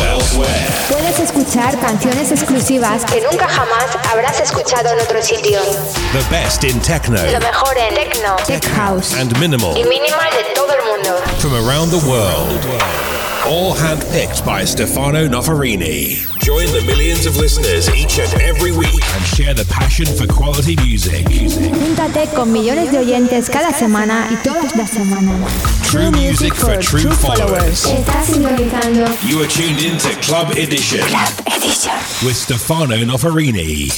elsewhere. Puedes escuchar canciones exclusivas que nunca jamás habrás escuchado en otro sitio. The best in techno Lo mejor en techno, tech house and minimal y minimal de todo el mundo. from around the world. All handpicked by Stefano Noferini. Join the millions of listeners each and every week and share the passion for quality music. Júntate con millones de oyentes cada semana y todas las semanas. True music for true followers. Estás sintonizando You are tuned in to Club Edition Edition. With Stefano Noferini.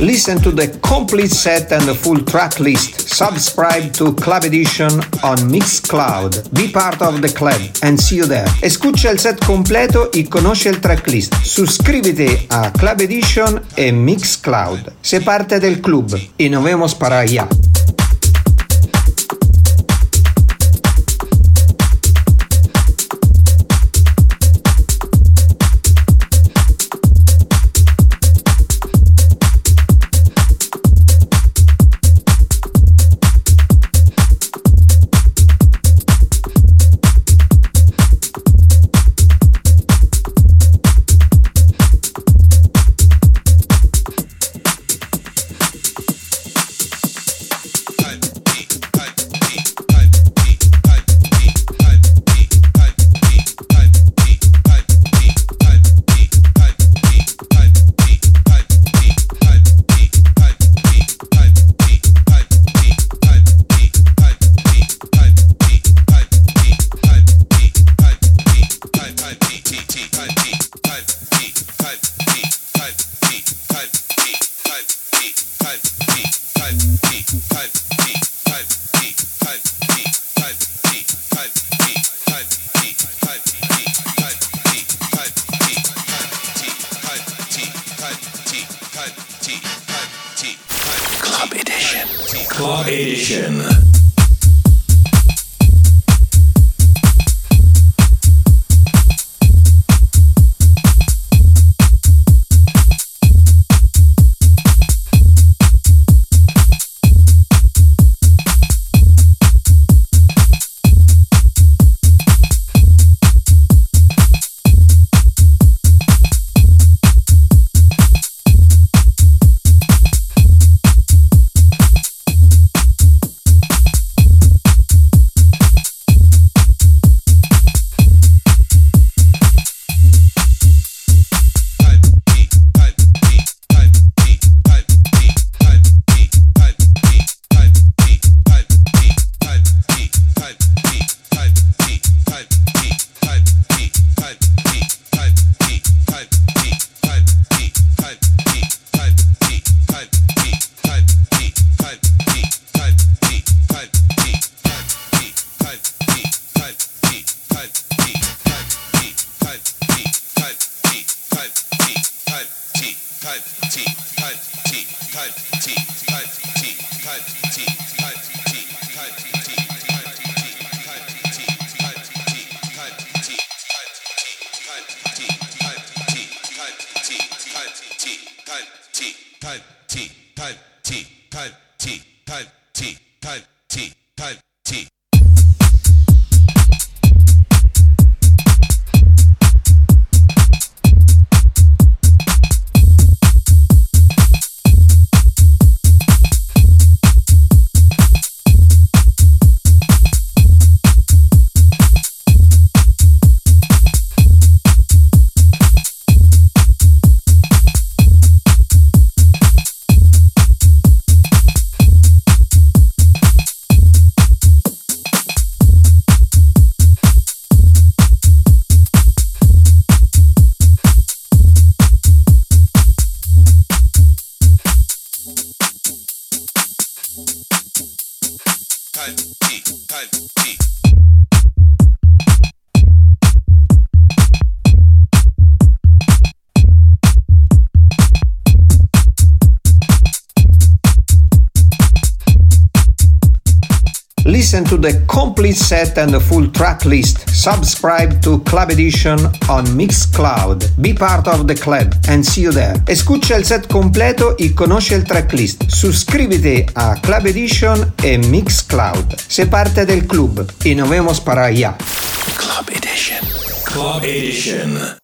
Listen to the complete set and the full track list. Subscribe to Club Edition on Mixcloud. Be part of the club and see you there. Escucha el set completo y conoce el tracklist. Suscríbete a Club Edition e Mixcloud. Sé parte del club y nos vemos para allá. Club Edition. Club Edition. T. time, time, time. Listen to the complete set and the full track list. Subscribe to Club Edition on Mixcloud. Be part of the club and see you there. Escucha el set completo y conoce el tracklist. Suscríbete a Club Edition e Mixcloud. Sé parte del club y nos vemos para allá. Club Edition. Club Edition.